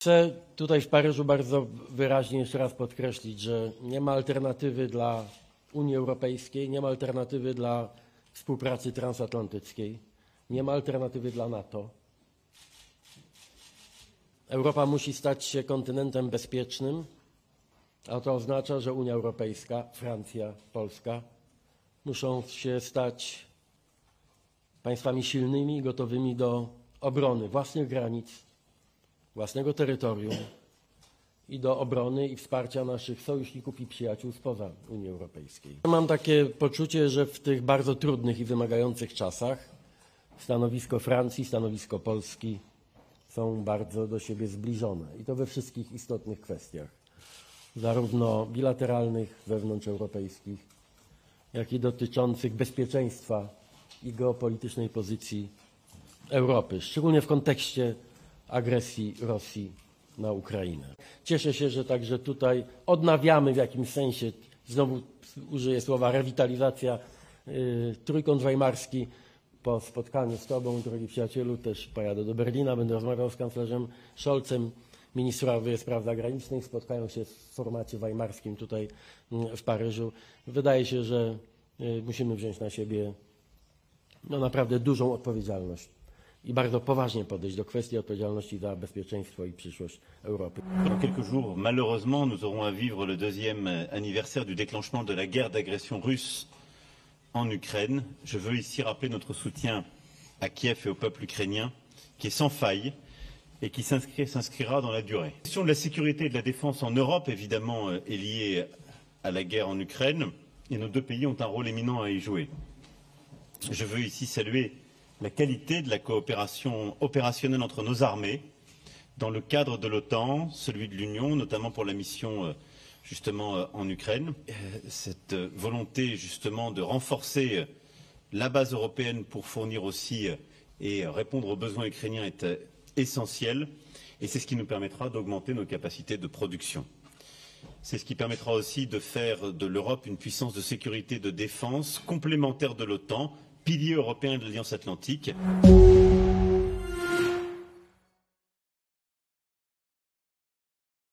Chcę tutaj w Paryżu bardzo wyraźnie jeszcze raz podkreślić, że nie ma alternatywy dla Unii Europejskiej, nie ma alternatywy dla współpracy transatlantyckiej, nie ma alternatywy dla NATO. Europa musi stać się kontynentem bezpiecznym, a to oznacza, że Unia Europejska, Francja, Polska muszą się stać państwami silnymi gotowymi do obrony własnych granic, własnego terytorium i do obrony i wsparcia naszych sojuszników i przyjaciół spoza Unii Europejskiej. Mam takie poczucie, że w tych bardzo trudnych i wymagających czasach stanowisko Francji, stanowisko Polski są bardzo do siebie zbliżone i to we wszystkich istotnych kwestiach, zarówno bilateralnych, wewnątrzeuropejskich, jak i dotyczących bezpieczeństwa i geopolitycznej pozycji Europy, szczególnie w kontekście agresji Rosji na Ukrainę. Cieszę się, że także tutaj odnawiamy w jakimś sensie, znowu użyję słowa rewitalizacja, y, trójkąt weimarski po spotkaniu z Tobą, drogi przyjacielu, też pojadę do Berlina, będę rozmawiał z kanclerzem Scholzem, ministrowie spraw zagranicznych, spotkają się w formacie weimarskim tutaj mm, w Paryżu. Wydaje się, że y, musimy wziąć na siebie no, naprawdę dużą odpowiedzialność i bardzo poważnie. Dans quelques jours, malheureusement, nous aurons à vivre le deuxième euh, anniversaire du déclenchement de la guerre d'agression russe en Ukraine. Je veux ici rappeler notre soutien à Kiev et au peuple ukrainien, qui est sans faille et qui s'inscrira dans la durée. La question de la sécurité et de la défense en Europe, évidemment, euh, est liée à la guerre en Ukraine, et nos deux pays ont un rôle éminent à y jouer. Je veux ici saluer la qualité de la coopération opérationnelle entre nos armées, dans le cadre de l'OTAN, celui de l'Union, notamment pour la mission euh, justement euh, en Ukraine. Euh, Cette volonté justement de renforcer la base européenne pour fournir aussi et répondre aux besoins ukrainiens est essentielle et c'est ce qui nous permettra d'augmenter nos capacités de production. C'est ce qui permettra aussi de faire de l'Europe une puissance de sécurité et de défense complémentaire de l'OTAN, pilier européen de l'Alliance atlantique.